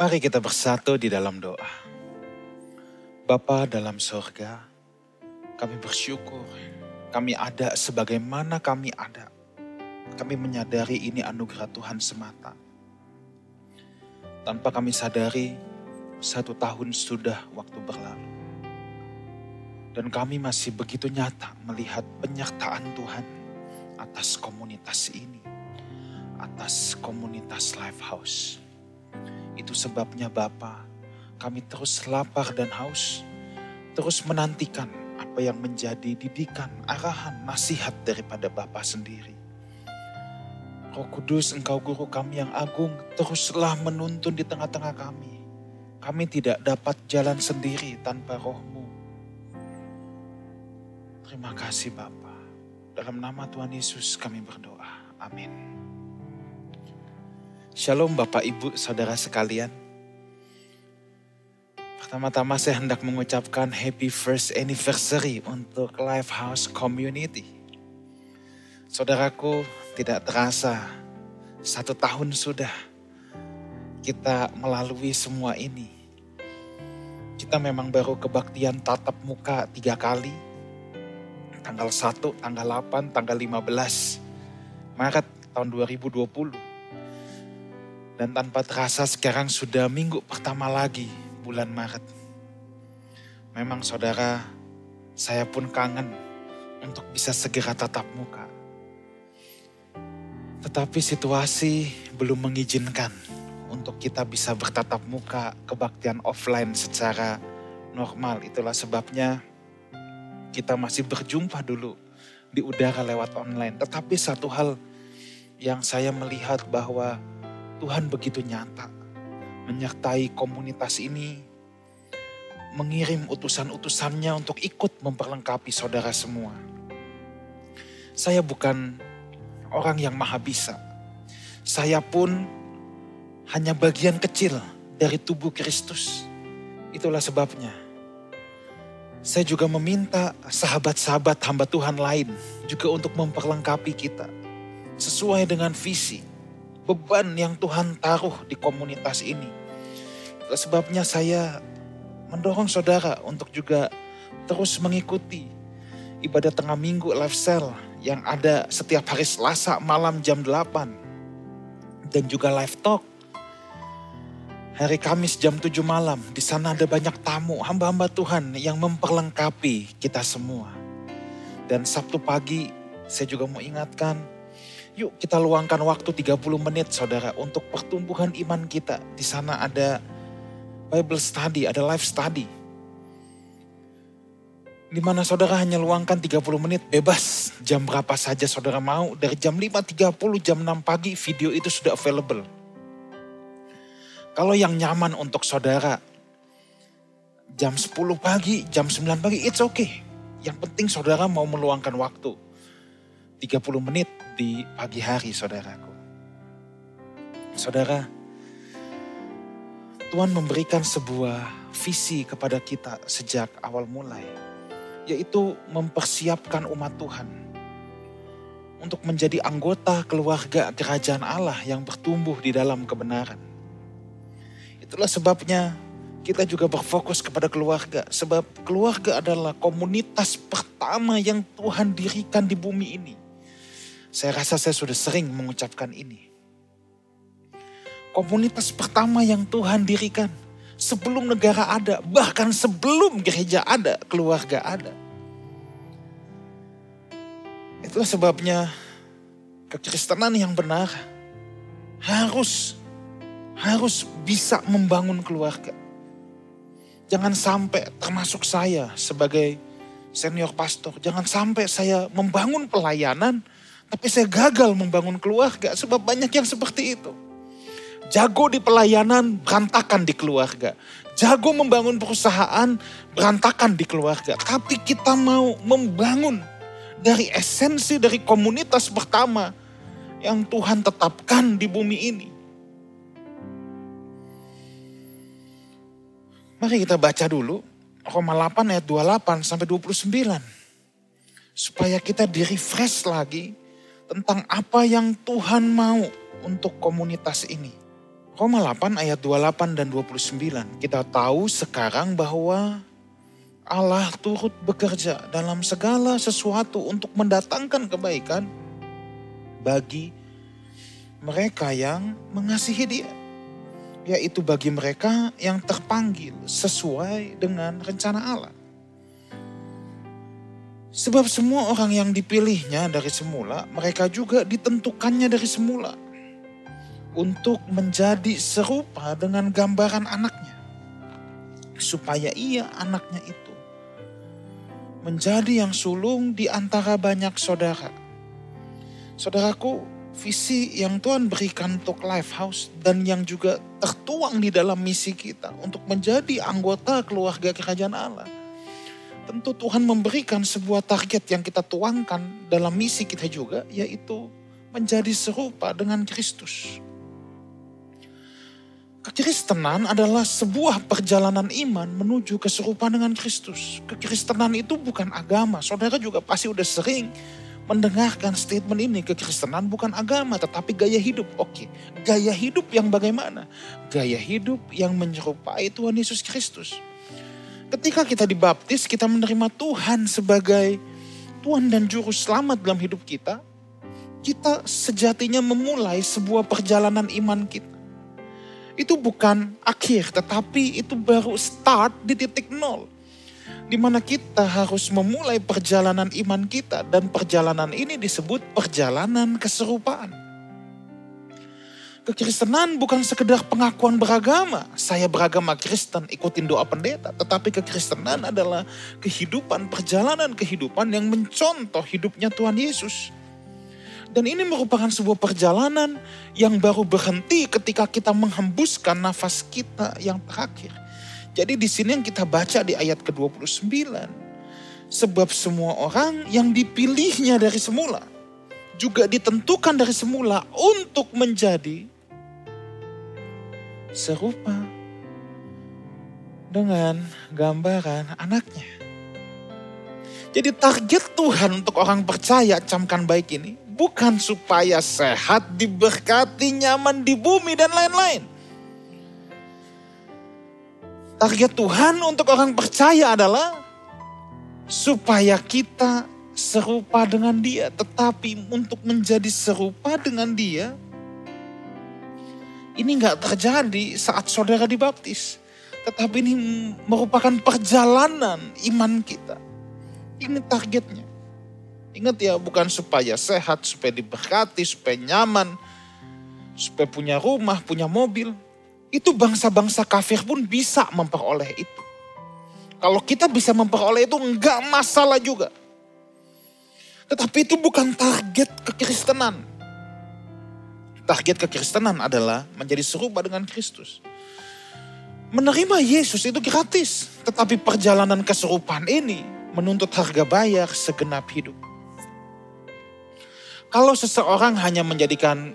Mari kita bersatu di dalam doa. Bapa dalam sorga, kami bersyukur kami ada sebagaimana kami ada. Kami menyadari ini anugerah Tuhan semata. Tanpa kami sadari, satu tahun sudah waktu berlalu. Dan kami masih begitu nyata melihat penyertaan Tuhan atas komunitas ini, atas komunitas Lifehouse. Itu sebabnya Bapa, kami terus lapar dan haus, terus menantikan apa yang menjadi didikan, arahan, nasihat daripada Bapa sendiri. Roh Kudus, Engkau Guru kami yang agung, teruslah menuntun di tengah-tengah kami. Kami tidak dapat jalan sendiri tanpa rohmu. Terima kasih Bapa. Dalam nama Tuhan Yesus kami berdoa. Amin. Shalom Bapak Ibu Saudara sekalian. Pertama-tama saya hendak mengucapkan happy first anniversary untuk Lifehouse Community. Saudaraku tidak terasa satu tahun sudah kita melalui semua ini. Kita memang baru kebaktian tatap muka tiga kali tanggal 1, tanggal 8, tanggal 15 Maret tahun 2020. Dan tanpa terasa sekarang sudah minggu pertama lagi bulan Maret. Memang saudara, saya pun kangen untuk bisa segera tatap muka. Tetapi situasi belum mengizinkan untuk kita bisa bertatap muka kebaktian offline secara normal. Itulah sebabnya kita masih berjumpa dulu di udara lewat online. Tetapi satu hal yang saya melihat bahwa Tuhan begitu nyata menyertai komunitas ini, mengirim utusan-utusannya untuk ikut memperlengkapi saudara semua. Saya bukan orang yang maha bisa. Saya pun hanya bagian kecil dari tubuh Kristus. Itulah sebabnya saya juga meminta sahabat-sahabat hamba Tuhan lain juga untuk memperlengkapi kita. Sesuai dengan visi, beban yang Tuhan taruh di komunitas ini. Sebabnya saya mendorong saudara untuk juga terus mengikuti ibadah tengah minggu live cell yang ada setiap hari Selasa malam jam 8 dan juga live talk hari Kamis jam 7 malam. Di sana ada banyak tamu, hamba-hamba Tuhan yang memperlengkapi kita semua. Dan Sabtu pagi saya juga mau ingatkan, yuk kita luangkan waktu 30 menit saudara untuk pertumbuhan iman kita. Di sana ada Bible study, ada life study. Di mana saudara hanya luangkan 30 menit bebas jam berapa saja saudara mau. Dari jam 5.30 jam 6 pagi video itu sudah available kalau yang nyaman untuk saudara, jam 10 pagi, jam 9 pagi, it's okay. Yang penting saudara mau meluangkan waktu. 30 menit di pagi hari saudaraku. Saudara, Tuhan memberikan sebuah visi kepada kita sejak awal mulai. Yaitu mempersiapkan umat Tuhan untuk menjadi anggota keluarga kerajaan Allah yang bertumbuh di dalam kebenaran. Itulah sebabnya kita juga berfokus kepada keluarga. Sebab keluarga adalah komunitas pertama yang Tuhan dirikan di bumi ini. Saya rasa saya sudah sering mengucapkan ini. Komunitas pertama yang Tuhan dirikan. Sebelum negara ada, bahkan sebelum gereja ada, keluarga ada. Itulah sebabnya kekristenan yang benar harus harus bisa membangun keluarga. Jangan sampai termasuk saya sebagai senior pastor, jangan sampai saya membangun pelayanan tapi saya gagal membangun keluarga sebab banyak yang seperti itu. Jago di pelayanan, berantakan di keluarga. Jago membangun perusahaan, berantakan di keluarga. Tapi kita mau membangun dari esensi dari komunitas pertama yang Tuhan tetapkan di bumi ini. Mari kita baca dulu Roma 8 ayat 28 sampai 29. Supaya kita di-refresh lagi tentang apa yang Tuhan mau untuk komunitas ini. Roma 8 ayat 28 dan 29. Kita tahu sekarang bahwa Allah turut bekerja dalam segala sesuatu untuk mendatangkan kebaikan bagi mereka yang mengasihi dia. Yaitu bagi mereka yang terpanggil sesuai dengan rencana Allah. Sebab semua orang yang dipilihnya dari semula, mereka juga ditentukannya dari semula untuk menjadi serupa dengan gambaran anaknya. Supaya ia anaknya itu menjadi yang sulung di antara banyak saudara. Saudaraku, visi yang Tuhan berikan untuk Lifehouse dan yang juga tertuang di dalam misi kita untuk menjadi anggota keluarga kerajaan Allah. Tentu Tuhan memberikan sebuah target yang kita tuangkan dalam misi kita juga yaitu menjadi serupa dengan Kristus. Kekristenan adalah sebuah perjalanan iman menuju keserupaan dengan Kristus. Kekristenan itu bukan agama. Saudara juga pasti udah sering mendengarkan statement ini. Kekristenan bukan agama tetapi gaya hidup. Oke, gaya hidup yang bagaimana? Gaya hidup yang menyerupai Tuhan Yesus Kristus. Ketika kita dibaptis, kita menerima Tuhan sebagai Tuhan dan Juru Selamat dalam hidup kita. Kita sejatinya memulai sebuah perjalanan iman kita itu bukan akhir, tetapi itu baru start di titik nol. Di mana kita harus memulai perjalanan iman kita dan perjalanan ini disebut perjalanan keserupaan. Kekristenan bukan sekedar pengakuan beragama. Saya beragama Kristen, ikutin doa pendeta. Tetapi kekristenan adalah kehidupan, perjalanan kehidupan yang mencontoh hidupnya Tuhan Yesus. Dan ini merupakan sebuah perjalanan yang baru berhenti ketika kita menghembuskan nafas kita yang terakhir. Jadi di sini yang kita baca di ayat ke-29. Sebab semua orang yang dipilihnya dari semula. Juga ditentukan dari semula untuk menjadi serupa dengan gambaran anaknya. Jadi target Tuhan untuk orang percaya camkan baik ini bukan supaya sehat, diberkati, nyaman di bumi dan lain-lain. Target Tuhan untuk orang percaya adalah supaya kita serupa dengan dia. Tetapi untuk menjadi serupa dengan dia, ini nggak terjadi saat saudara dibaptis. Tetapi ini merupakan perjalanan iman kita. Ini targetnya. Ingat ya, bukan supaya sehat, supaya diberkati, supaya nyaman, supaya punya rumah, punya mobil. Itu bangsa-bangsa kafir pun bisa memperoleh itu. Kalau kita bisa memperoleh itu enggak masalah juga. Tetapi itu bukan target kekristenan. Target kekristenan adalah menjadi serupa dengan Kristus. Menerima Yesus itu gratis. Tetapi perjalanan keserupaan ini menuntut harga bayar segenap hidup. Kalau seseorang hanya menjadikan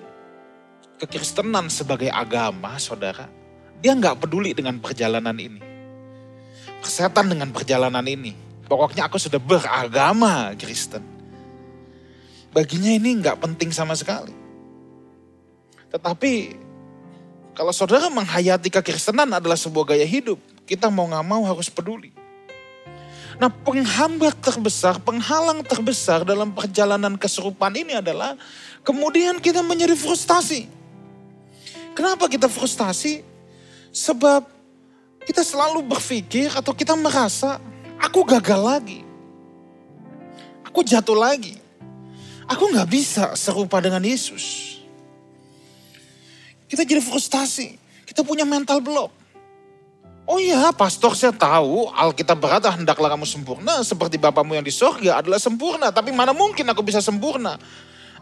kekristenan sebagai agama, saudara, dia nggak peduli dengan perjalanan ini. Kesehatan dengan perjalanan ini. Pokoknya aku sudah beragama Kristen. Baginya ini nggak penting sama sekali. Tetapi kalau saudara menghayati kekristenan adalah sebuah gaya hidup, kita mau nggak mau harus peduli. Nah penghambat terbesar, penghalang terbesar dalam perjalanan keserupaan ini adalah kemudian kita menjadi frustasi. Kenapa kita frustasi? Sebab kita selalu berpikir atau kita merasa aku gagal lagi. Aku jatuh lagi. Aku nggak bisa serupa dengan Yesus. Kita jadi frustasi. Kita punya mental block. Oh iya, pastor saya tahu Alkitab berkata hendaklah kamu sempurna seperti Bapamu yang di sorga adalah sempurna. Tapi mana mungkin aku bisa sempurna?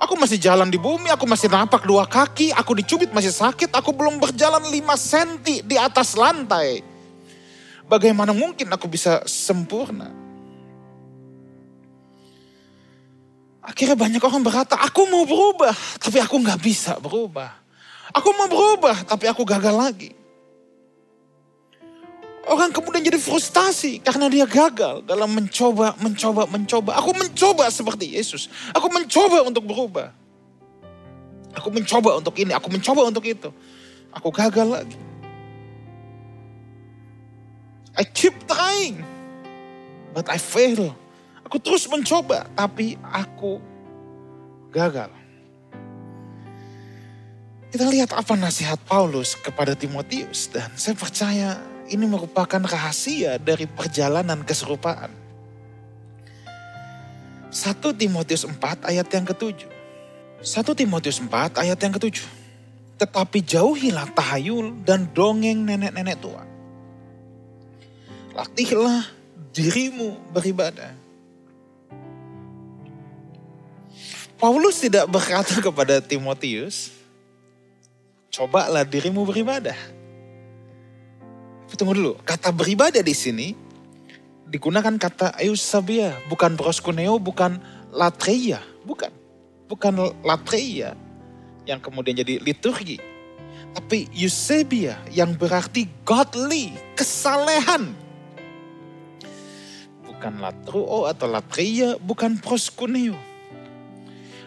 Aku masih jalan di bumi, aku masih napak dua kaki, aku dicubit masih sakit, aku belum berjalan lima senti di atas lantai. Bagaimana mungkin aku bisa sempurna? Akhirnya banyak orang berkata, aku mau berubah, tapi aku nggak bisa berubah. Aku mau berubah, tapi aku gagal lagi. Orang kemudian jadi frustasi karena dia gagal dalam mencoba, mencoba, mencoba. Aku mencoba seperti Yesus. Aku mencoba untuk berubah. Aku mencoba untuk ini, aku mencoba untuk itu. Aku gagal lagi. I keep trying. But I fail. Aku terus mencoba, tapi aku gagal. Kita lihat apa nasihat Paulus kepada Timotius dan saya percaya ini merupakan rahasia dari perjalanan keserupaan. 1 Timotius 4 ayat yang ketujuh. 1 Timotius 4 ayat yang ketujuh. Tetapi jauhilah tahayul dan dongeng nenek-nenek tua. Latihlah dirimu beribadah. Paulus tidak berkata kepada Timotius, cobalah dirimu beribadah. Tunggu dulu, kata beribadah di sini digunakan kata eusabia, bukan proskuneo, bukan latreia, bukan. Bukan latreia yang kemudian jadi liturgi. Tapi eusebia yang berarti godly, kesalehan. Bukan latruo atau latreia, bukan proskuneo.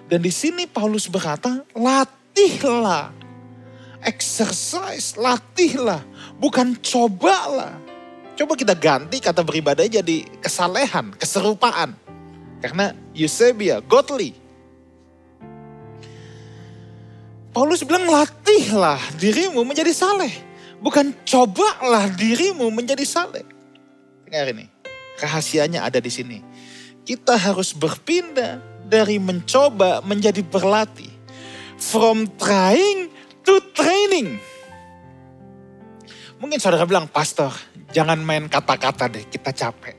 Dan di sini Paulus berkata, latihlah. Exercise, latihlah. Bukan cobalah. Coba kita ganti kata beribadah jadi kesalehan, keserupaan. Karena Eusebia, godly. Paulus bilang latihlah dirimu menjadi saleh. Bukan cobalah dirimu menjadi saleh. Dengar ini, rahasianya ada di sini. Kita harus berpindah dari mencoba menjadi berlatih. From trying to training. Mungkin saudara bilang, pastor jangan main kata-kata deh, kita capek.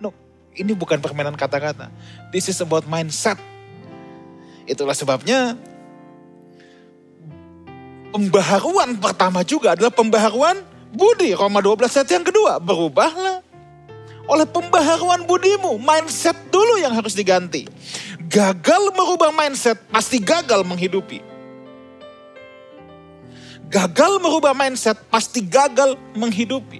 No, ini bukan permainan kata-kata. This is about mindset. Itulah sebabnya pembaharuan pertama juga adalah pembaharuan budi. Roma 12 ayat yang kedua, berubahlah oleh pembaharuan budimu. Mindset dulu yang harus diganti. Gagal merubah mindset, pasti gagal menghidupi. Gagal merubah mindset, pasti gagal menghidupi.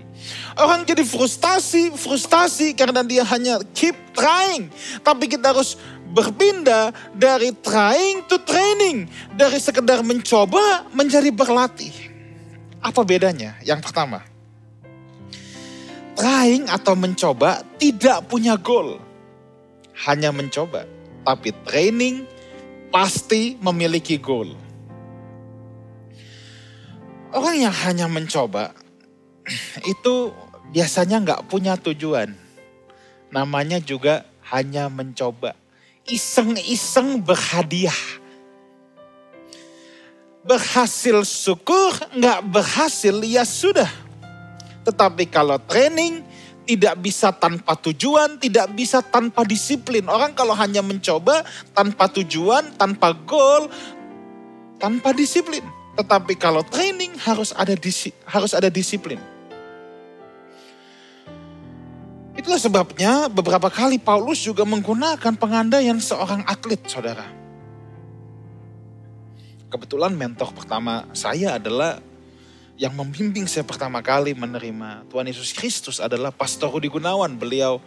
Orang jadi frustasi, frustasi karena dia hanya keep trying. Tapi kita harus berpindah dari trying to training. Dari sekedar mencoba menjadi berlatih. Apa bedanya? Yang pertama, trying atau mencoba tidak punya goal. Hanya mencoba. Tapi training pasti memiliki goal. Orang yang hanya mencoba itu biasanya nggak punya tujuan. Namanya juga hanya mencoba. Iseng-iseng berhadiah. Berhasil syukur, nggak berhasil ya sudah. Tetapi kalau training tidak bisa tanpa tujuan, tidak bisa tanpa disiplin. Orang kalau hanya mencoba tanpa tujuan, tanpa goal, tanpa disiplin. Tetapi kalau training harus ada disi, harus ada disiplin. Itulah sebabnya beberapa kali Paulus juga menggunakan pengandaian seorang atlet, saudara. Kebetulan mentor pertama saya adalah yang membimbing saya pertama kali menerima Tuhan Yesus Kristus adalah Pastor Rudi Gunawan. Beliau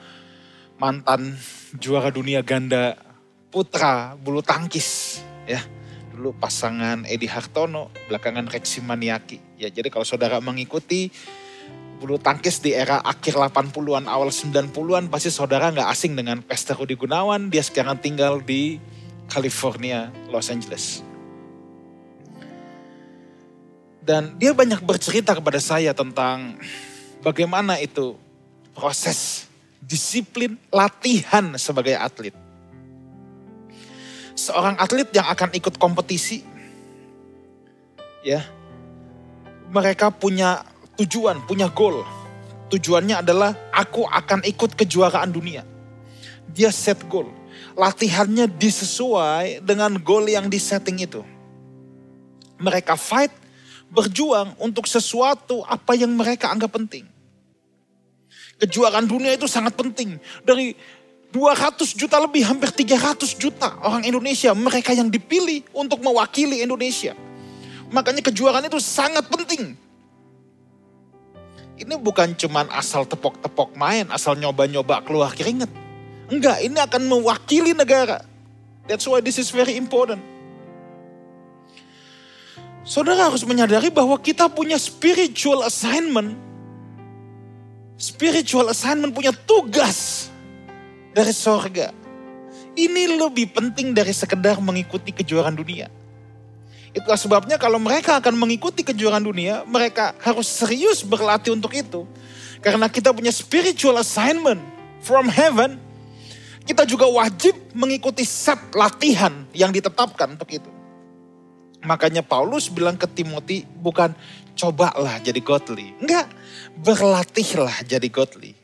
mantan juara dunia ganda putra bulu tangkis ya dulu pasangan Edi Hartono, belakangan Reksi Maniaki. Ya, jadi kalau saudara mengikuti bulu tangkis di era akhir 80-an, awal 90-an, pasti saudara nggak asing dengan Pester Rudi Gunawan. Dia sekarang tinggal di California, Los Angeles. Dan dia banyak bercerita kepada saya tentang bagaimana itu proses disiplin latihan sebagai atlet seorang atlet yang akan ikut kompetisi, ya, mereka punya tujuan, punya goal. Tujuannya adalah aku akan ikut kejuaraan dunia. Dia set goal. Latihannya disesuai dengan goal yang disetting itu. Mereka fight, berjuang untuk sesuatu apa yang mereka anggap penting. Kejuaraan dunia itu sangat penting. Dari 200 juta lebih, hampir 300 juta orang Indonesia, mereka yang dipilih untuk mewakili Indonesia. Makanya kejuaraan itu sangat penting. Ini bukan cuman asal tepok-tepok main, asal nyoba-nyoba keluar keringet. Enggak, ini akan mewakili negara. That's why this is very important. Saudara harus menyadari bahwa kita punya spiritual assignment. Spiritual assignment punya tugas dari sorga. Ini lebih penting dari sekedar mengikuti kejuaraan dunia. Itulah sebabnya kalau mereka akan mengikuti kejuaraan dunia, mereka harus serius berlatih untuk itu. Karena kita punya spiritual assignment from heaven, kita juga wajib mengikuti set latihan yang ditetapkan untuk itu. Makanya Paulus bilang ke Timothy, bukan cobalah jadi godly. Enggak, berlatihlah jadi godly.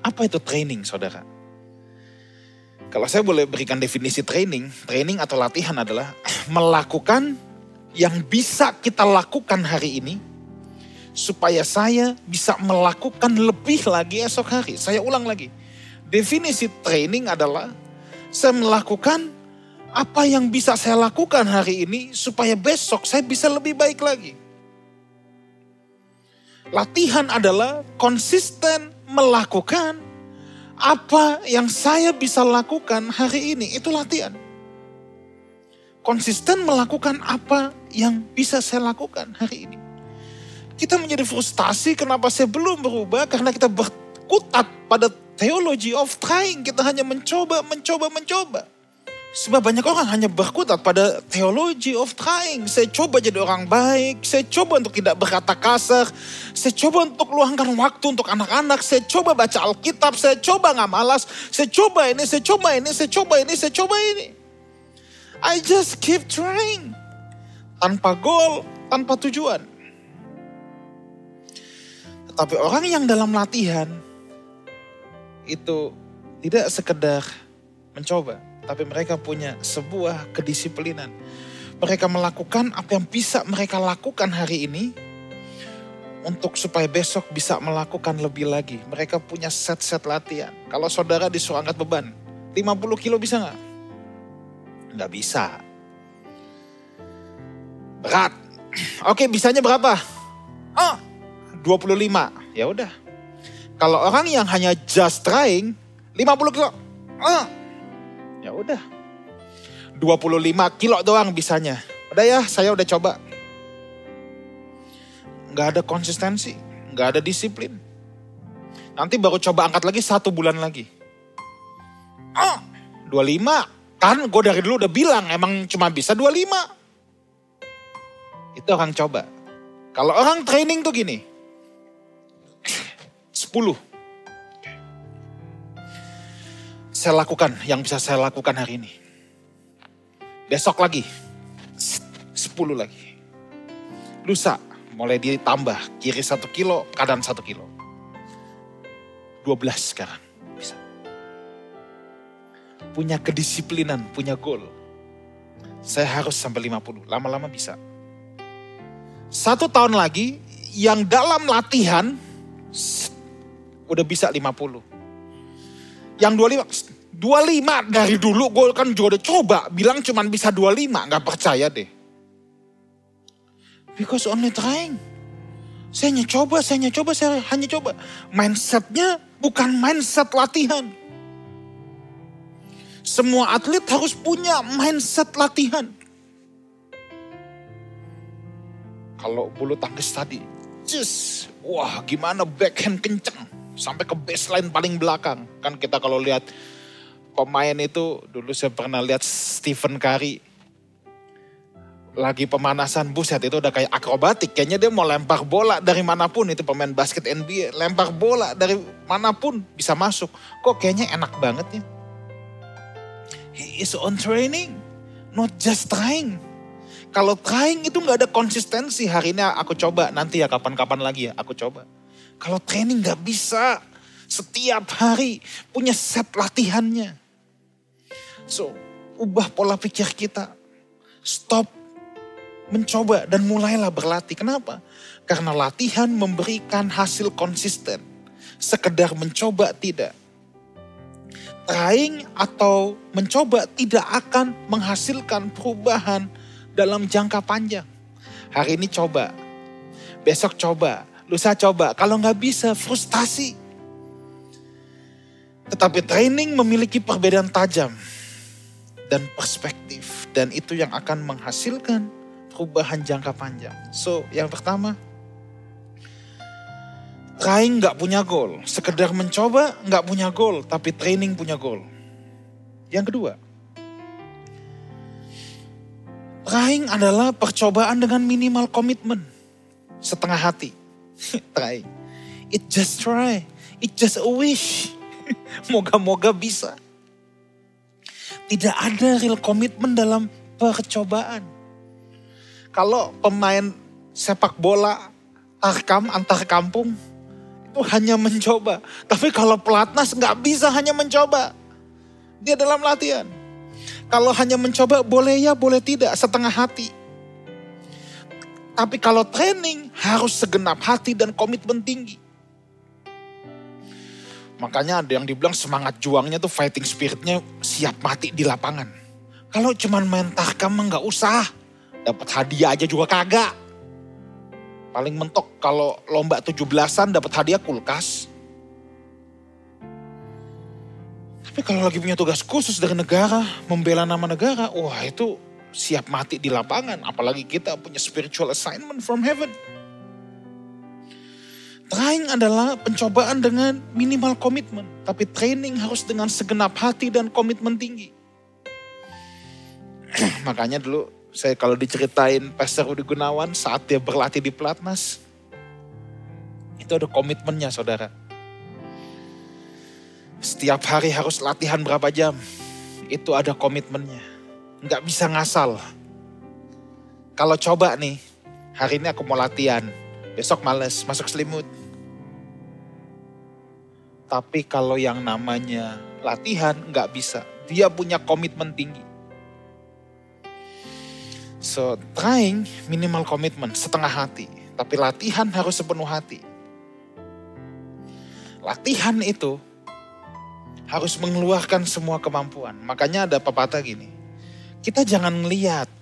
Apa itu training saudara? Kalau saya boleh berikan definisi training, training atau latihan adalah melakukan yang bisa kita lakukan hari ini supaya saya bisa melakukan lebih lagi esok hari. Saya ulang lagi. Definisi training adalah saya melakukan apa yang bisa saya lakukan hari ini supaya besok saya bisa lebih baik lagi. Latihan adalah konsisten melakukan apa yang saya bisa lakukan hari ini itu latihan. Konsisten melakukan apa yang bisa saya lakukan hari ini. Kita menjadi frustasi kenapa saya belum berubah karena kita berkutat pada teologi of trying. Kita hanya mencoba, mencoba, mencoba. Sebab banyak orang hanya berkutat pada teologi of trying. Saya coba jadi orang baik, saya coba untuk tidak berkata kasar, saya coba untuk luangkan waktu untuk anak-anak, saya coba baca Alkitab, saya coba nggak malas, saya coba ini, saya coba ini, saya coba ini, saya coba ini. I just keep trying. Tanpa goal, tanpa tujuan. Tetapi orang yang dalam latihan itu tidak sekedar mencoba tapi mereka punya sebuah kedisiplinan. Mereka melakukan apa yang bisa mereka lakukan hari ini untuk supaya besok bisa melakukan lebih lagi. Mereka punya set-set latihan. Kalau saudara disuruh angkat beban, 50 kilo bisa nggak? Nggak bisa. Berat. Oke, bisanya berapa? Oh, 25. Ya udah. Kalau orang yang hanya just trying, 50 kilo. Oh, Ya udah. 25 kilo doang bisanya. Udah ya, saya udah coba. Nggak ada konsistensi, nggak ada disiplin. Nanti baru coba angkat lagi satu bulan lagi. Oh, 25. Kan gue dari dulu udah bilang emang cuma bisa 25. Itu orang coba. Kalau orang training tuh gini. 10 saya lakukan yang bisa saya lakukan hari ini. Besok lagi, 10 lagi. Lusa mulai ditambah, kiri satu kilo, kanan satu kilo. 12 sekarang bisa. Punya kedisiplinan, punya goal. Saya harus sampai 50, lama-lama bisa. Satu tahun lagi, yang dalam latihan, udah bisa 50 yang 25, 25 dari dulu gue kan juga udah coba. Bilang cuman bisa 25, gak percaya deh. Because only trying. Saya hanya coba, saya hanya coba, saya hanya coba. Mindsetnya bukan mindset latihan. Semua atlet harus punya mindset latihan. Kalau bulu tangkis tadi, just, wah gimana backhand kenceng sampai ke baseline paling belakang. Kan kita kalau lihat pemain itu dulu saya pernah lihat Stephen Curry. Lagi pemanasan buset itu udah kayak akrobatik. Kayaknya dia mau lempar bola dari mana pun. Itu pemain basket NBA lempar bola dari mana pun bisa masuk. Kok kayaknya enak banget ya? He is on training not just trying. Kalau trying itu nggak ada konsistensi. Hari ini aku coba nanti ya kapan-kapan lagi ya aku coba kalau training nggak bisa setiap hari punya set latihannya. So, ubah pola pikir kita. Stop mencoba dan mulailah berlatih. Kenapa? Karena latihan memberikan hasil konsisten. Sekedar mencoba tidak. Trying atau mencoba tidak akan menghasilkan perubahan dalam jangka panjang. Hari ini coba, besok coba, lusa coba. Kalau nggak bisa, frustasi. Tetapi training memiliki perbedaan tajam dan perspektif. Dan itu yang akan menghasilkan perubahan jangka panjang. So yang pertama, trying nggak punya goal. Sekedar mencoba nggak punya goal, tapi training punya goal. Yang kedua, trying adalah percobaan dengan minimal komitmen. Setengah hati. trying. It just try. It just a wish. Moga-moga bisa. Tidak ada real komitmen dalam percobaan. Kalau pemain sepak bola tarkam antar kampung itu hanya mencoba. Tapi kalau pelatnas nggak bisa hanya mencoba. Dia dalam latihan. Kalau hanya mencoba boleh ya boleh tidak setengah hati. Tapi kalau training harus segenap hati dan komitmen tinggi. Makanya ada yang dibilang semangat juangnya tuh fighting spiritnya siap mati di lapangan. Kalau cuman main tahkam nggak usah. Dapat hadiah aja juga kagak. Paling mentok kalau lomba 17-an dapat hadiah kulkas. Tapi kalau lagi punya tugas khusus dari negara, membela nama negara, wah itu siap mati di lapangan. Apalagi kita punya spiritual assignment from heaven. Trying adalah pencobaan dengan minimal komitmen. Tapi training harus dengan segenap hati dan komitmen tinggi. Makanya dulu saya kalau diceritain Pastor Rudi Gunawan saat dia berlatih di Platnas. Itu ada komitmennya saudara. Setiap hari harus latihan berapa jam. Itu ada komitmennya. Nggak bisa ngasal. Kalau coba nih, hari ini aku mau latihan. Besok males, masuk selimut tapi kalau yang namanya latihan nggak bisa. Dia punya komitmen tinggi. So trying minimal komitmen setengah hati. Tapi latihan harus sepenuh hati. Latihan itu harus mengeluarkan semua kemampuan. Makanya ada pepatah gini. Kita jangan ngeliat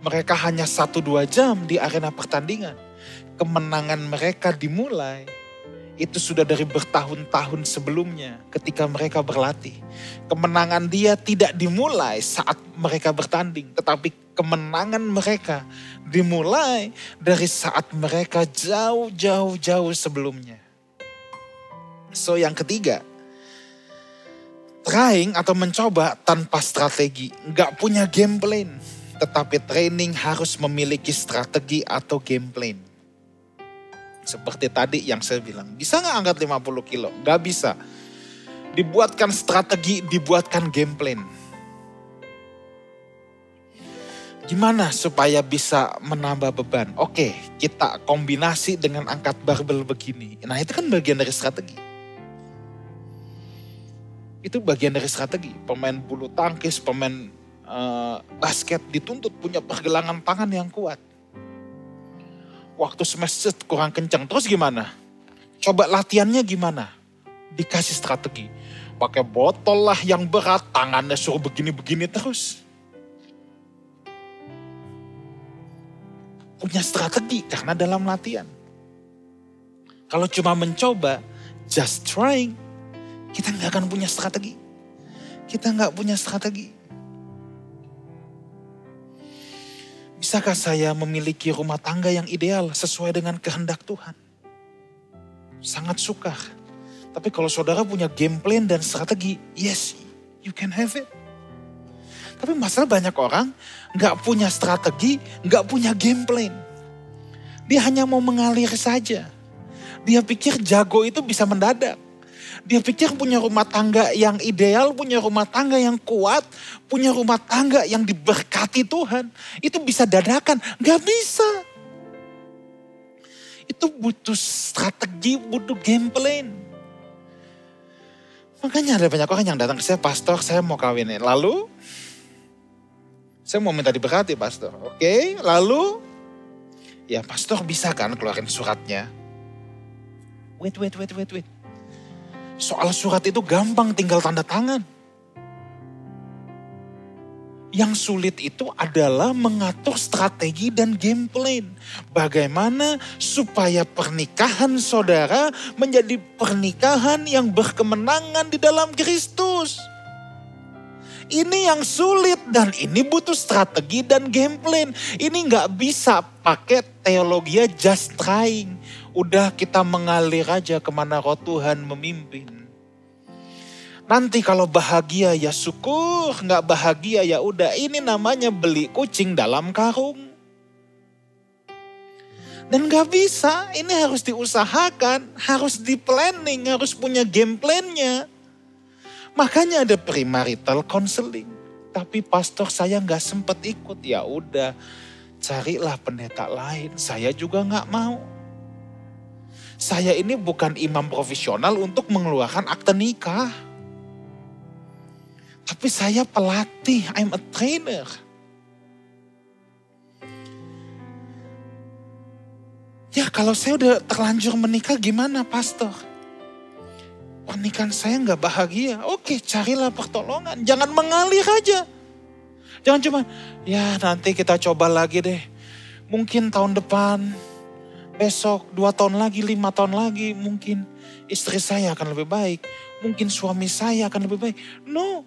mereka hanya satu dua jam di arena pertandingan. Kemenangan mereka dimulai itu sudah dari bertahun-tahun sebelumnya ketika mereka berlatih. Kemenangan dia tidak dimulai saat mereka bertanding, tetapi kemenangan mereka dimulai dari saat mereka jauh-jauh-jauh sebelumnya. So yang ketiga, trying atau mencoba tanpa strategi, nggak punya game plan. Tetapi training harus memiliki strategi atau game plan. Seperti tadi yang saya bilang, bisa nggak angkat 50 kilo? Nggak bisa. Dibuatkan strategi, dibuatkan game plan. Gimana supaya bisa menambah beban? Oke, kita kombinasi dengan angkat barbel begini. Nah itu kan bagian dari strategi. Itu bagian dari strategi. Pemain bulu tangkis, pemain uh, basket dituntut punya pergelangan tangan yang kuat waktu semester kurang kencang. Terus gimana? Coba latihannya gimana? Dikasih strategi. Pakai botol lah yang berat, tangannya suruh begini-begini terus. Punya strategi karena dalam latihan. Kalau cuma mencoba, just trying, kita nggak akan punya strategi. Kita nggak punya strategi. Bisakah saya memiliki rumah tangga yang ideal sesuai dengan kehendak Tuhan? Sangat suka. Tapi kalau saudara punya game plan dan strategi, yes, you can have it. Tapi masalah banyak orang nggak punya strategi, nggak punya game plan. Dia hanya mau mengalir saja. Dia pikir jago itu bisa mendadak. Dia pikir punya rumah tangga yang ideal, punya rumah tangga yang kuat, punya rumah tangga yang diberkati Tuhan. Itu bisa dadakan, gak bisa. Itu butuh strategi, butuh game plan. Makanya ada banyak orang yang datang ke saya, pastor saya mau kawin. Lalu, saya mau minta diberkati pastor. Oke, lalu, ya pastor bisa kan keluarin suratnya. Wait, wait, wait, wait, wait. Soal surat itu gampang tinggal tanda tangan. Yang sulit itu adalah mengatur strategi dan game plan. Bagaimana supaya pernikahan saudara menjadi pernikahan yang berkemenangan di dalam Kristus. Ini yang sulit dan ini butuh strategi dan game plan. Ini nggak bisa pakai teologi just trying. Udah kita mengalir aja ke mana roh Tuhan memimpin. Nanti kalau bahagia ya syukur, nggak bahagia ya udah. Ini namanya beli kucing dalam karung. Dan nggak bisa, ini harus diusahakan, harus di planning, harus punya game plan-nya. Makanya ada premarital counseling. Tapi pastor saya nggak sempat ikut. Ya udah, carilah pendeta lain. Saya juga nggak mau. Saya ini bukan imam profesional untuk mengeluarkan akte nikah. Tapi saya pelatih, I'm a trainer. Ya kalau saya udah terlanjur menikah gimana pastor? pernikahan saya nggak bahagia. Oke, carilah pertolongan. Jangan mengalir aja. Jangan cuma, ya nanti kita coba lagi deh. Mungkin tahun depan, besok, dua tahun lagi, lima tahun lagi, mungkin istri saya akan lebih baik. Mungkin suami saya akan lebih baik. No,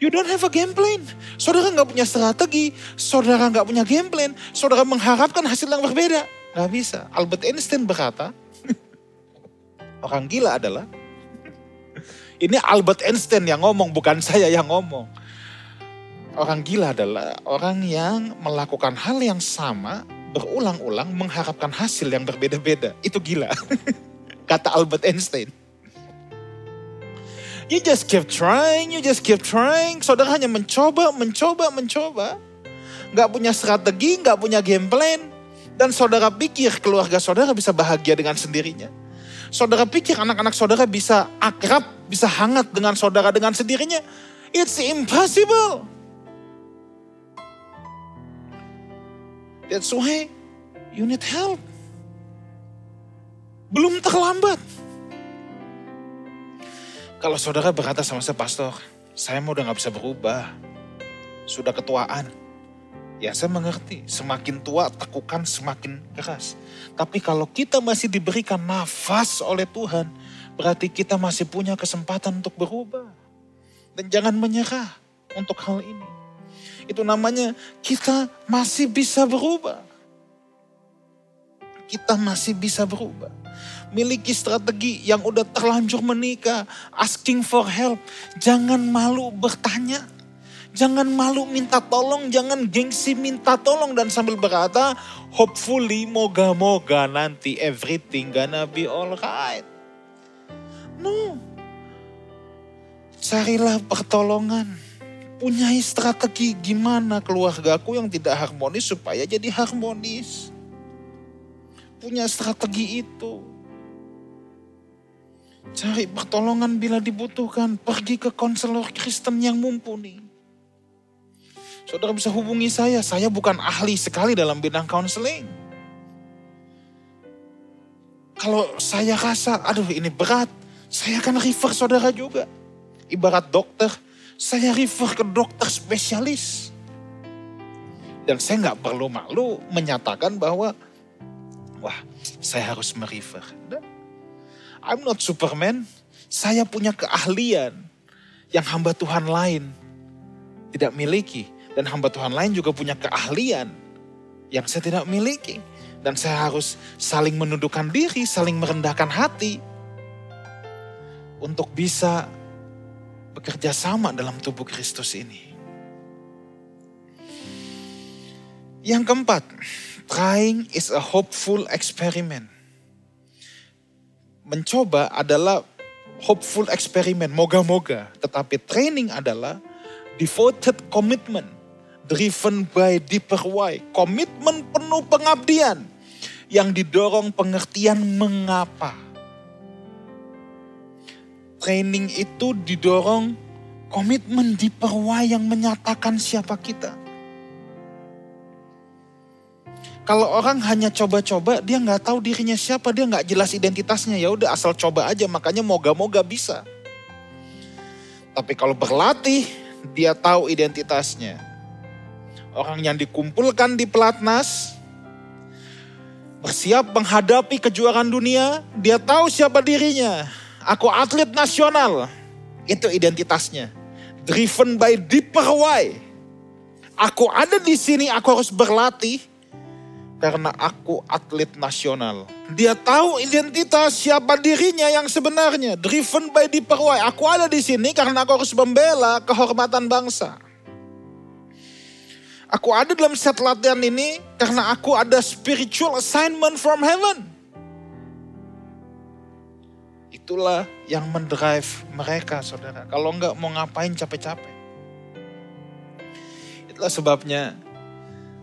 you don't have a game plan. Saudara nggak punya strategi, saudara nggak punya game plan, saudara mengharapkan hasil yang berbeda. Nggak bisa. Albert Einstein berkata, orang gila adalah ini Albert Einstein yang ngomong, bukan saya yang ngomong. Orang gila adalah orang yang melakukan hal yang sama berulang-ulang mengharapkan hasil yang berbeda-beda. Itu gila. Kata Albert Einstein. You just keep trying, you just keep trying. Saudara hanya mencoba, mencoba, mencoba. Gak punya strategi, gak punya game plan. Dan saudara pikir keluarga saudara bisa bahagia dengan sendirinya. Saudara pikir anak-anak saudara bisa akrab, bisa hangat dengan saudara dengan sendirinya. It's impossible. That's why you need help. Belum terlambat. Kalau saudara berkata sama saya, Pastor, saya mau udah gak bisa berubah. Sudah ketuaan. Ya saya mengerti, semakin tua tekukan semakin keras. Tapi kalau kita masih diberikan nafas oleh Tuhan, berarti kita masih punya kesempatan untuk berubah. Dan jangan menyerah untuk hal ini. Itu namanya kita masih bisa berubah. Kita masih bisa berubah. Miliki strategi yang udah terlanjur menikah, asking for help. Jangan malu bertanya Jangan malu minta tolong, jangan gengsi minta tolong dan sambil berkata, hopefully moga-moga nanti everything gonna be alright. No. Carilah pertolongan. Punyai strategi gimana keluargaku yang tidak harmonis supaya jadi harmonis. Punya strategi itu. Cari pertolongan bila dibutuhkan. Pergi ke konselor Kristen yang mumpuni Saudara bisa hubungi saya, saya bukan ahli sekali dalam bidang counseling. Kalau saya rasa, aduh ini berat, saya akan refer saudara juga. Ibarat dokter, saya refer ke dokter spesialis. Dan saya nggak perlu malu menyatakan bahwa, wah saya harus merefer. I'm not Superman, saya punya keahlian yang hamba Tuhan lain tidak miliki. Dan hamba Tuhan lain juga punya keahlian yang saya tidak miliki. Dan saya harus saling menundukkan diri, saling merendahkan hati. Untuk bisa bekerja sama dalam tubuh Kristus ini. Yang keempat, trying is a hopeful experiment. Mencoba adalah hopeful experiment, moga-moga. Tetapi training adalah devoted commitment driven by deeper why, komitmen penuh pengabdian yang didorong pengertian mengapa. Training itu didorong komitmen deeper why yang menyatakan siapa kita. Kalau orang hanya coba-coba, dia nggak tahu dirinya siapa, dia nggak jelas identitasnya. Ya udah asal coba aja, makanya moga-moga bisa. Tapi kalau berlatih, dia tahu identitasnya orang yang dikumpulkan di pelatnas, bersiap menghadapi kejuaraan dunia, dia tahu siapa dirinya. Aku atlet nasional, itu identitasnya. Driven by deeper why. Aku ada di sini, aku harus berlatih karena aku atlet nasional. Dia tahu identitas siapa dirinya yang sebenarnya. Driven by deeper why. Aku ada di sini karena aku harus membela kehormatan bangsa. Aku ada dalam set latihan ini karena aku ada spiritual assignment from heaven. Itulah yang mendrive mereka saudara. Kalau enggak mau ngapain capek-capek. Itulah sebabnya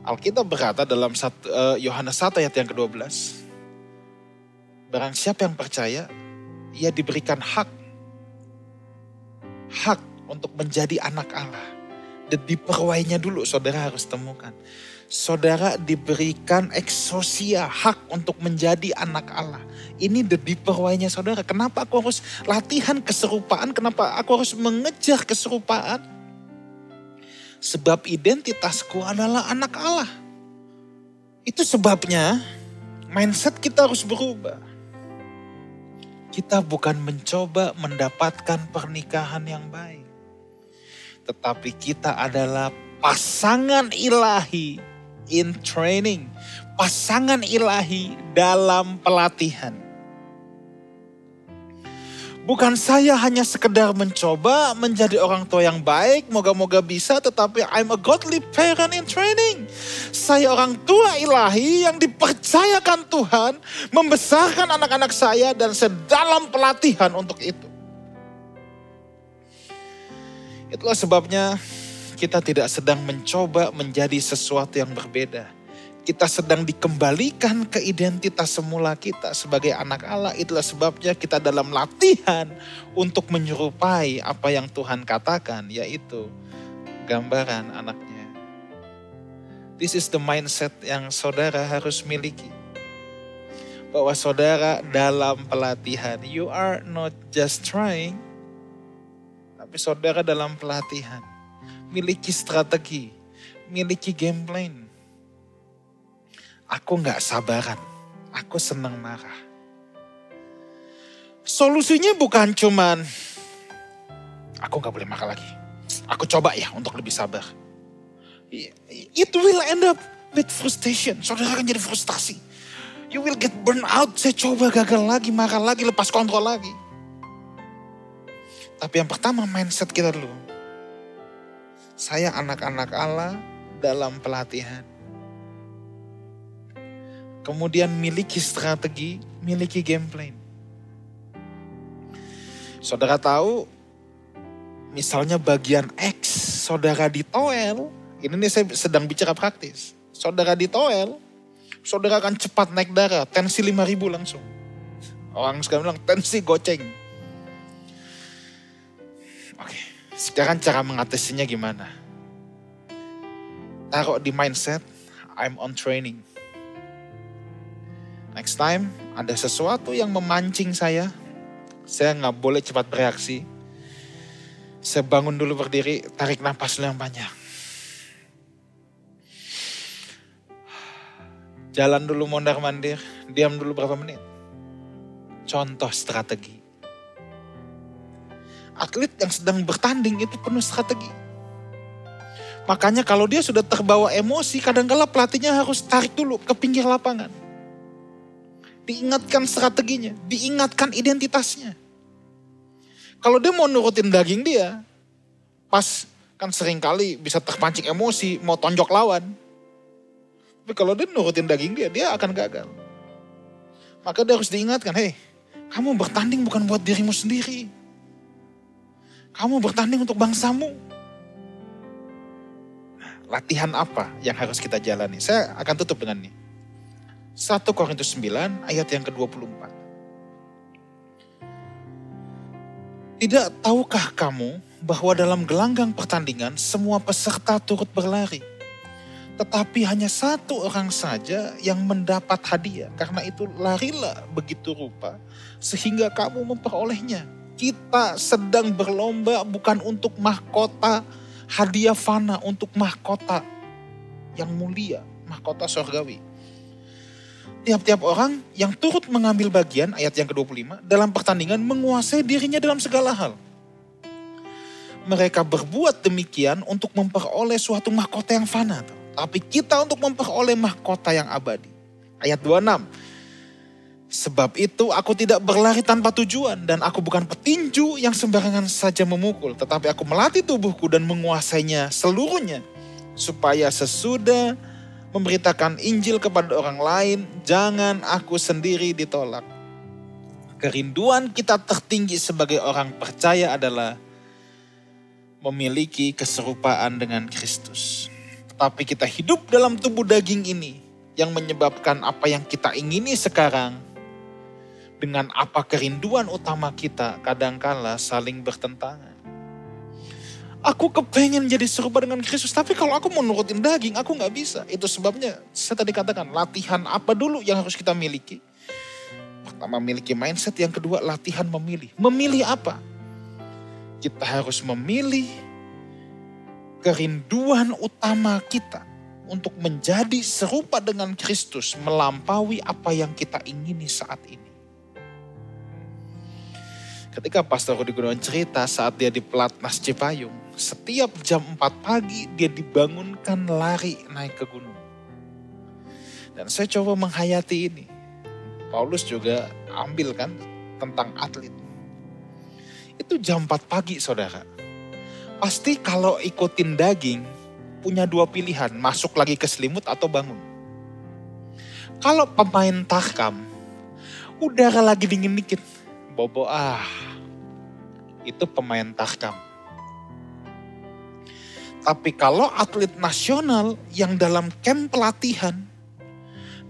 Alkitab berkata dalam eh, Yohanes 1 ayat yang ke-12. Barang siapa yang percaya, ia diberikan hak. Hak untuk menjadi anak Allah diperwainya dulu saudara harus temukan. Saudara diberikan eksosia, hak untuk menjadi anak Allah. Ini the deeper saudara. Kenapa aku harus latihan keserupaan? Kenapa aku harus mengejar keserupaan? Sebab identitasku adalah anak Allah. Itu sebabnya mindset kita harus berubah. Kita bukan mencoba mendapatkan pernikahan yang baik tetapi kita adalah pasangan ilahi in training, pasangan ilahi dalam pelatihan. Bukan saya hanya sekedar mencoba menjadi orang tua yang baik, moga-moga bisa, tetapi I'm a godly parent in training. Saya orang tua ilahi yang dipercayakan Tuhan membesarkan anak-anak saya dan sedalam pelatihan untuk itu. Itulah sebabnya kita tidak sedang mencoba menjadi sesuatu yang berbeda. Kita sedang dikembalikan ke identitas semula kita sebagai anak Allah. Itulah sebabnya kita dalam latihan untuk menyerupai apa yang Tuhan katakan, yaitu gambaran anaknya. This is the mindset yang saudara harus miliki. Bahwa saudara dalam pelatihan, you are not just trying, tapi saudara dalam pelatihan, miliki strategi, miliki game plan. Aku nggak sabaran, aku senang marah. Solusinya bukan cuman, aku nggak boleh marah lagi. Aku coba ya untuk lebih sabar. It will end up with frustration. Saudara akan jadi frustasi. You will get burn out. Saya coba gagal lagi, marah lagi, lepas kontrol lagi. Tapi yang pertama mindset kita dulu. Saya anak-anak Allah dalam pelatihan. Kemudian miliki strategi, miliki game plan. Saudara tahu, misalnya bagian X, saudara di toel, ini nih saya sedang bicara praktis. Saudara di toel, saudara akan cepat naik darah, tensi 5000 langsung. Orang sekarang bilang tensi goceng Sekarang cara mengatasinya gimana? Taruh di mindset, I'm on training. Next time ada sesuatu yang memancing saya, saya nggak boleh cepat bereaksi. Saya bangun dulu berdiri, tarik nafas yang banyak. Jalan dulu mondar mandir, diam dulu berapa menit. Contoh strategi atlet yang sedang bertanding itu penuh strategi. Makanya kalau dia sudah terbawa emosi, kadang-kala pelatihnya harus tarik dulu ke pinggir lapangan. Diingatkan strateginya, diingatkan identitasnya. Kalau dia mau nurutin daging dia, pas kan sering kali bisa terpancing emosi, mau tonjok lawan. Tapi kalau dia nurutin daging dia, dia akan gagal. Maka dia harus diingatkan, hei, kamu bertanding bukan buat dirimu sendiri kamu bertanding untuk bangsamu. latihan apa yang harus kita jalani? Saya akan tutup dengan ini. 1 Korintus 9 ayat yang ke-24. Tidak tahukah kamu bahwa dalam gelanggang pertandingan semua peserta turut berlari? Tetapi hanya satu orang saja yang mendapat hadiah. Karena itu larilah begitu rupa sehingga kamu memperolehnya kita sedang berlomba bukan untuk mahkota hadiah fana, untuk mahkota yang mulia, mahkota surgawi. Tiap-tiap orang yang turut mengambil bagian, ayat yang ke-25, dalam pertandingan menguasai dirinya dalam segala hal. mereka berbuat demikian untuk memperoleh suatu mahkota yang fana. Tapi kita untuk memperoleh mahkota yang abadi. Ayat 26. Sebab itu aku tidak berlari tanpa tujuan dan aku bukan petinju yang sembarangan saja memukul. Tetapi aku melatih tubuhku dan menguasainya seluruhnya. Supaya sesudah memberitakan Injil kepada orang lain, jangan aku sendiri ditolak. Kerinduan kita tertinggi sebagai orang percaya adalah memiliki keserupaan dengan Kristus. Tetapi kita hidup dalam tubuh daging ini yang menyebabkan apa yang kita ingini sekarang dengan apa kerinduan utama kita kadangkala saling bertentangan. Aku kepengen jadi serupa dengan Kristus, tapi kalau aku mau nurutin daging, aku nggak bisa. Itu sebabnya saya tadi katakan latihan apa dulu yang harus kita miliki. Pertama memiliki mindset, yang kedua latihan memilih. Memilih apa? Kita harus memilih kerinduan utama kita untuk menjadi serupa dengan Kristus melampaui apa yang kita ingini saat ini. Ketika Pastor Rudi Gunawan cerita saat dia di pelatnas Cipayung, setiap jam 4 pagi dia dibangunkan lari naik ke gunung. Dan saya coba menghayati ini. Paulus juga ambil kan tentang atlet. Itu jam 4 pagi saudara. Pasti kalau ikutin daging punya dua pilihan, masuk lagi ke selimut atau bangun. Kalau pemain takam, udara lagi dingin dikit, Bobo ah, itu pemain tahkam. Tapi kalau atlet nasional yang dalam camp pelatihan,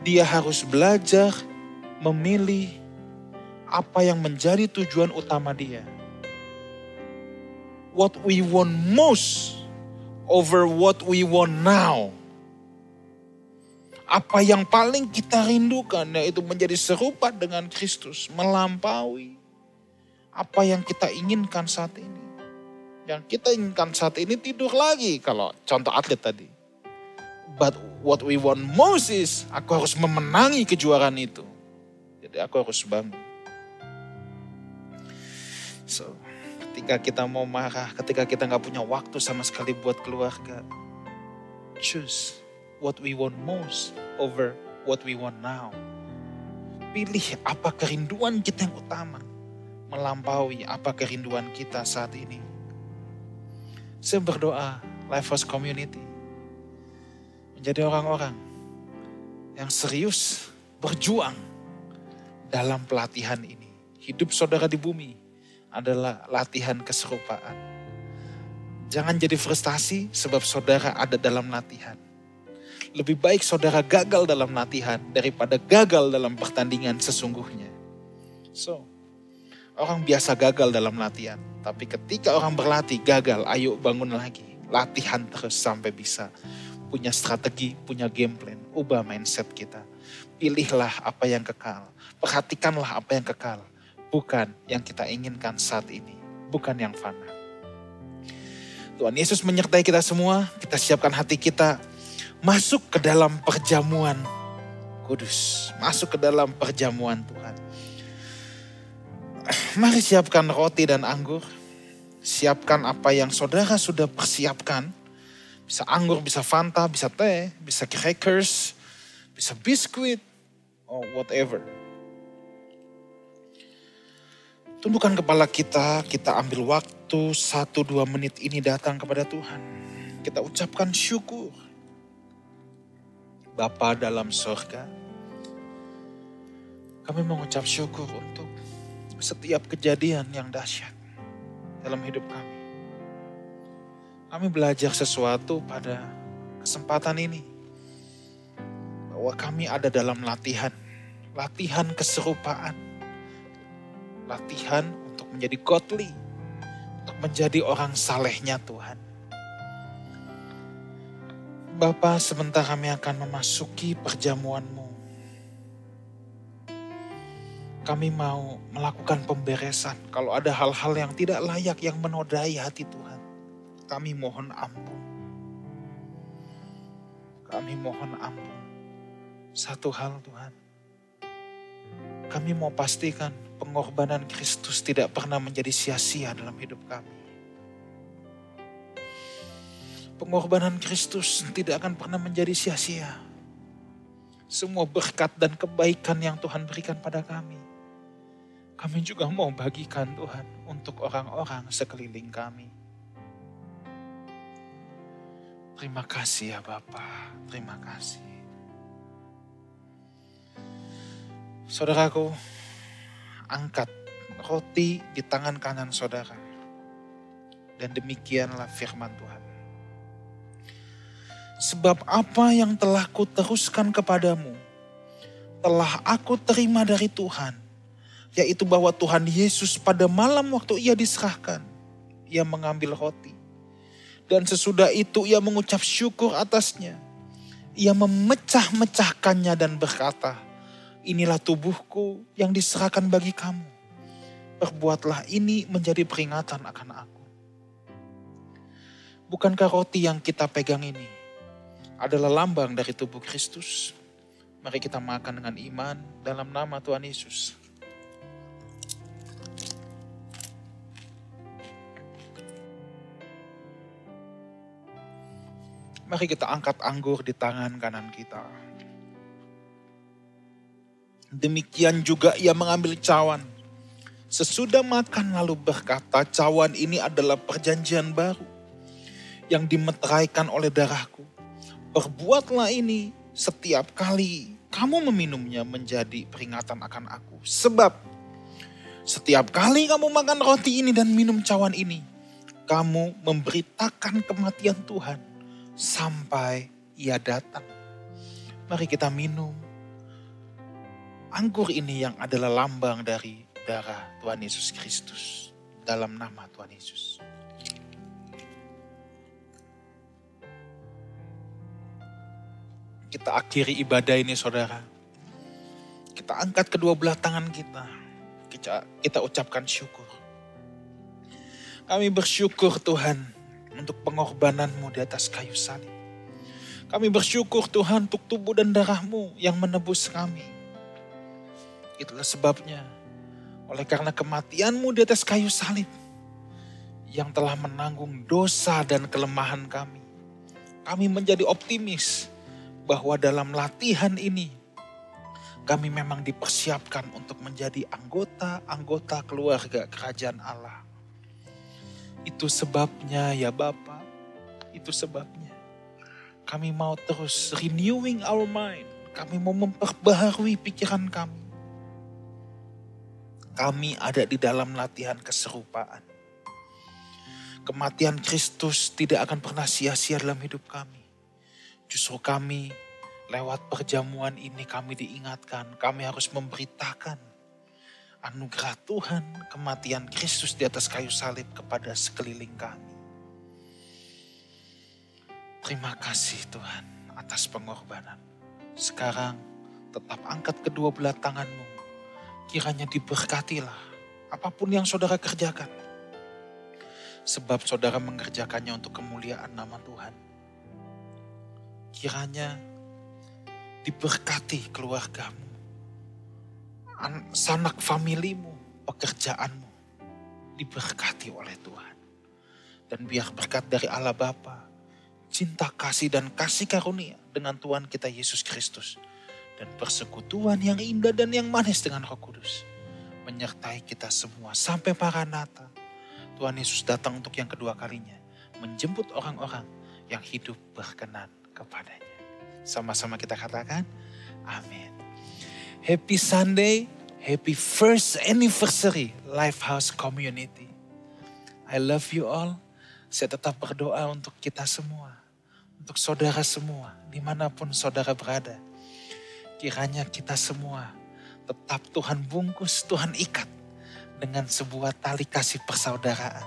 dia harus belajar memilih apa yang menjadi tujuan utama dia. What we want most over what we want now apa yang paling kita rindukan yaitu menjadi serupa dengan Kristus, melampaui apa yang kita inginkan saat ini. Yang kita inginkan saat ini tidur lagi kalau contoh atlet tadi. But what we want most is aku harus memenangi kejuaraan itu. Jadi aku harus bangun. So, ketika kita mau marah, ketika kita nggak punya waktu sama sekali buat keluarga, choose what we want most over what we want now. Pilih apa kerinduan kita yang utama. Melampaui apa kerinduan kita saat ini. Saya berdoa Life House Community. Menjadi orang-orang yang serius berjuang dalam pelatihan ini. Hidup saudara di bumi adalah latihan keserupaan. Jangan jadi frustasi sebab saudara ada dalam latihan lebih baik saudara gagal dalam latihan daripada gagal dalam pertandingan sesungguhnya. So, orang biasa gagal dalam latihan. Tapi ketika orang berlatih gagal, ayo bangun lagi. Latihan terus sampai bisa. Punya strategi, punya game plan. Ubah mindset kita. Pilihlah apa yang kekal. Perhatikanlah apa yang kekal. Bukan yang kita inginkan saat ini. Bukan yang fana. Tuhan Yesus menyertai kita semua. Kita siapkan hati kita masuk ke dalam perjamuan kudus, masuk ke dalam perjamuan Tuhan. Mari siapkan roti dan anggur, siapkan apa yang saudara sudah persiapkan. Bisa anggur, bisa Fanta, bisa teh, bisa crackers, bisa biskuit, or whatever. Tundukkan kepala kita, kita ambil waktu satu dua menit ini datang kepada Tuhan. Kita ucapkan syukur Bapa dalam surga. Kami mengucap syukur untuk setiap kejadian yang dahsyat dalam hidup kami. Kami belajar sesuatu pada kesempatan ini. Bahwa kami ada dalam latihan. Latihan keserupaan. Latihan untuk menjadi godly. Untuk menjadi orang salehnya Tuhan. Bapa, sebentar kami akan memasuki perjamuanmu. Kami mau melakukan pemberesan. Kalau ada hal-hal yang tidak layak yang menodai hati Tuhan. Kami mohon ampun. Kami mohon ampun. Satu hal Tuhan. Kami mau pastikan pengorbanan Kristus tidak pernah menjadi sia-sia dalam hidup kami. Pengorbanan Kristus tidak akan pernah menjadi sia-sia. Semua berkat dan kebaikan yang Tuhan berikan pada kami. Kami juga mau bagikan Tuhan untuk orang-orang sekeliling kami. Terima kasih ya Bapak, terima kasih. Saudaraku, angkat roti di tangan kanan saudara. Dan demikianlah firman Tuhan. Sebab apa yang telah kuteruskan kepadamu, telah aku terima dari Tuhan, yaitu bahwa Tuhan Yesus pada malam waktu ia diserahkan, ia mengambil roti dan sesudah itu ia mengucap syukur atasnya. Ia memecah-mecahkannya dan berkata, inilah tubuhku yang diserahkan bagi kamu. Perbuatlah ini menjadi peringatan akan aku. Bukankah roti yang kita pegang ini adalah lambang dari tubuh Kristus? Mari kita makan dengan iman dalam nama Tuhan Yesus. Mari kita angkat anggur di tangan kanan kita. Demikian juga ia mengambil cawan. Sesudah makan lalu berkata, cawan ini adalah perjanjian baru yang dimeteraikan oleh darahku. Perbuatlah ini setiap kali kamu meminumnya menjadi peringatan akan aku. Sebab setiap kali kamu makan roti ini dan minum cawan ini, kamu memberitakan kematian Tuhan sampai ia datang. Mari kita minum. Anggur ini yang adalah lambang dari darah Tuhan Yesus Kristus. Dalam nama Tuhan Yesus. Kita akhiri ibadah ini saudara. Kita angkat kedua belah tangan kita. Kita, ucapkan syukur. Kami bersyukur Tuhan untuk pengorbananmu di atas kayu salib. Kami bersyukur Tuhan untuk tubuh dan darahmu yang menebus kami. Itulah sebabnya, oleh karena kematianmu di atas kayu salib, yang telah menanggung dosa dan kelemahan kami. Kami menjadi optimis bahwa dalam latihan ini, kami memang dipersiapkan untuk menjadi anggota-anggota keluarga kerajaan Allah itu sebabnya ya Bapak, itu sebabnya. Kami mau terus renewing our mind. Kami mau memperbaharui pikiran kami. Kami ada di dalam latihan keserupaan. Kematian Kristus tidak akan pernah sia-sia dalam hidup kami. Justru kami lewat perjamuan ini kami diingatkan, kami harus memberitakan anugerah Tuhan, kematian Kristus di atas kayu salib kepada sekeliling kami. Terima kasih Tuhan atas pengorbanan. Sekarang tetap angkat kedua belah tanganmu. Kiranya diberkatilah apa pun yang saudara kerjakan. Sebab saudara mengerjakannya untuk kemuliaan nama Tuhan. Kiranya diberkati keluargamu sanak familimu, pekerjaanmu diberkati oleh Tuhan. Dan biar berkat dari Allah Bapa, cinta kasih dan kasih karunia dengan Tuhan kita Yesus Kristus dan persekutuan yang indah dan yang manis dengan Roh Kudus menyertai kita semua sampai Maranatha. Tuhan Yesus datang untuk yang kedua kalinya menjemput orang-orang yang hidup berkenan kepadanya. Sama-sama kita katakan, amin. Happy Sunday, happy first anniversary Lifehouse Community. I love you all. Saya tetap berdoa untuk kita semua, untuk saudara semua, di mana pun saudara berada. Kiranya kita semua tetap Tuhan bungkus, Tuhan ikat dengan sebuah tali kasih persaudaraan.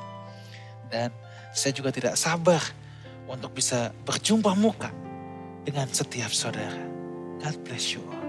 Dan saya juga tidak sabar untuk bisa berjumpa muka dengan setiap saudara. God bless you all.